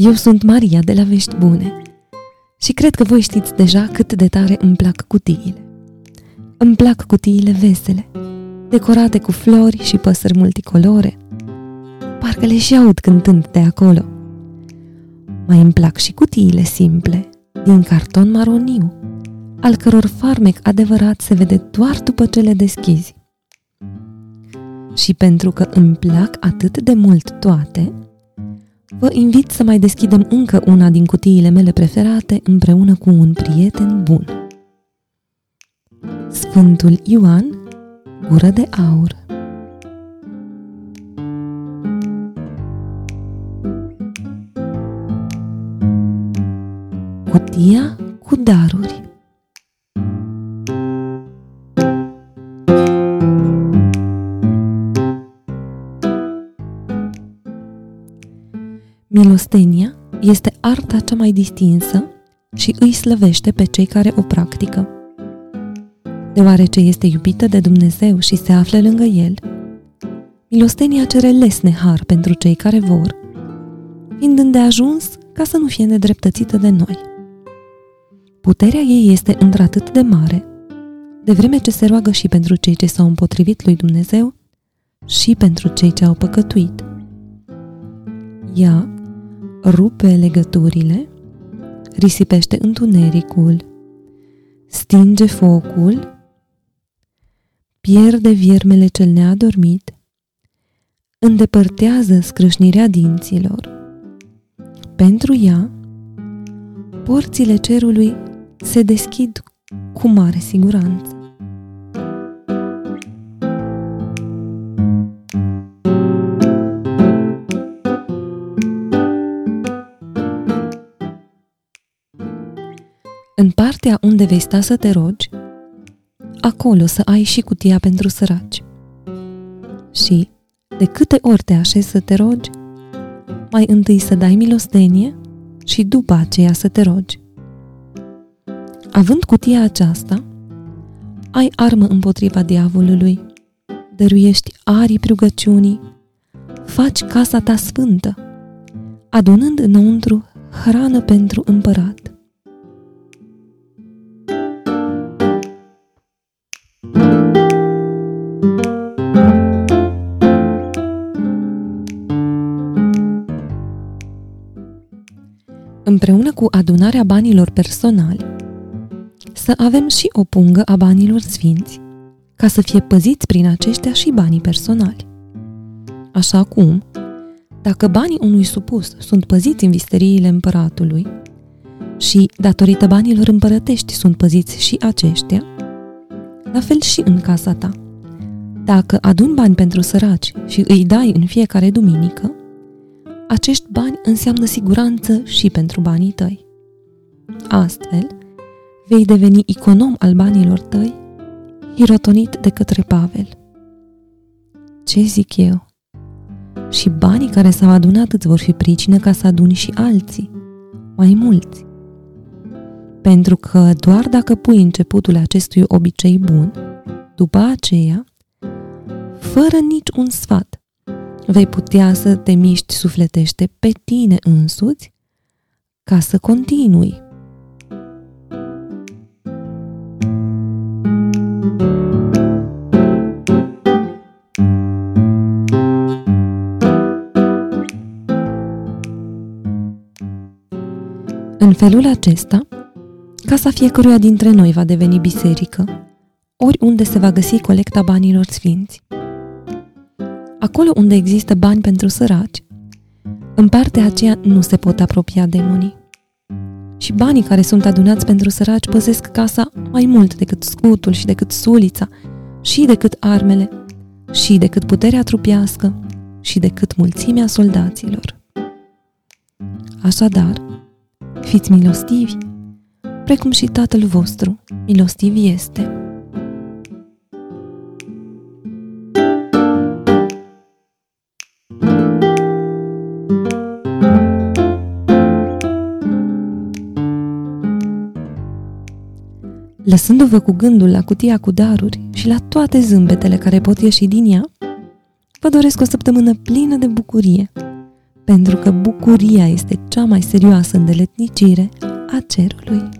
Eu sunt Maria de la Vești Bune și cred că voi știți deja cât de tare îmi plac cutiile. Îmi plac cutiile vesele, decorate cu flori și păsări multicolore. Parcă le și aud cântând de acolo. Mai îmi plac și cutiile simple, din carton maroniu, al căror farmec adevărat se vede doar după ce le deschizi. Și pentru că îmi plac atât de mult toate, vă invit să mai deschidem încă una din cutiile mele preferate împreună cu un prieten bun. Sfântul Ioan, gură de aur. Cutia cu daruri Milostenia este arta cea mai distinsă și îi slăvește pe cei care o practică. Deoarece este iubită de Dumnezeu și se află lângă El, milostenia cere lesne har pentru cei care vor, fiind îndeajuns ca să nu fie nedreptățită de noi. Puterea ei este într-atât de mare, de vreme ce se roagă și pentru cei ce s-au împotrivit lui Dumnezeu și pentru cei ce au păcătuit. Ea rupe legăturile, risipește întunericul, stinge focul, pierde viermele cel neadormit, îndepărtează scrâșnirea dinților. Pentru ea, porțile cerului se deschid cu mare siguranță. În partea unde vei sta să te rogi, acolo să ai și cutia pentru săraci. Și, de câte ori te așezi să te rogi, mai întâi să dai milostenie și după aceea să te rogi. Având cutia aceasta, ai armă împotriva diavolului, dăruiești arii rugăciunii, faci casa ta sfântă, adunând înăuntru hrană pentru împărat. Împreună cu adunarea banilor personali, să avem și o pungă a banilor sfinți, ca să fie păziți prin aceștia și banii personali. Așa cum, dacă banii unui supus sunt păziți în visteriile împăratului și, datorită banilor împărătești, sunt păziți și aceștia, la fel și în casa ta. Dacă adun bani pentru săraci și îi dai în fiecare duminică, acești bani înseamnă siguranță și pentru banii tăi. Astfel, vei deveni econom al banilor tăi, hirotonit de către Pavel. Ce zic eu? Și banii care s-au adunat îți vor fi pricină ca să aduni și alții, mai mulți. Pentru că doar dacă pui începutul acestui obicei bun, după aceea, fără nici un sfat, vei putea să te miști sufletește pe tine însuți ca să continui. În felul acesta, casa fiecăruia dintre noi va deveni biserică, oriunde se va găsi colecta banilor sfinți. Acolo unde există bani pentru săraci, în partea aceea nu se pot apropia demonii. Și banii care sunt adunați pentru săraci păzesc casa mai mult decât scutul și decât sulița, și decât armele, și decât puterea trupească, și decât mulțimea soldaților. Așadar, fiți milostivi, precum și Tatăl vostru milostiv este. Lăsându-vă cu gândul la cutia cu daruri și la toate zâmbetele care pot ieși din ea, vă doresc o săptămână plină de bucurie, pentru că bucuria este cea mai serioasă îndeletnicire a cerului.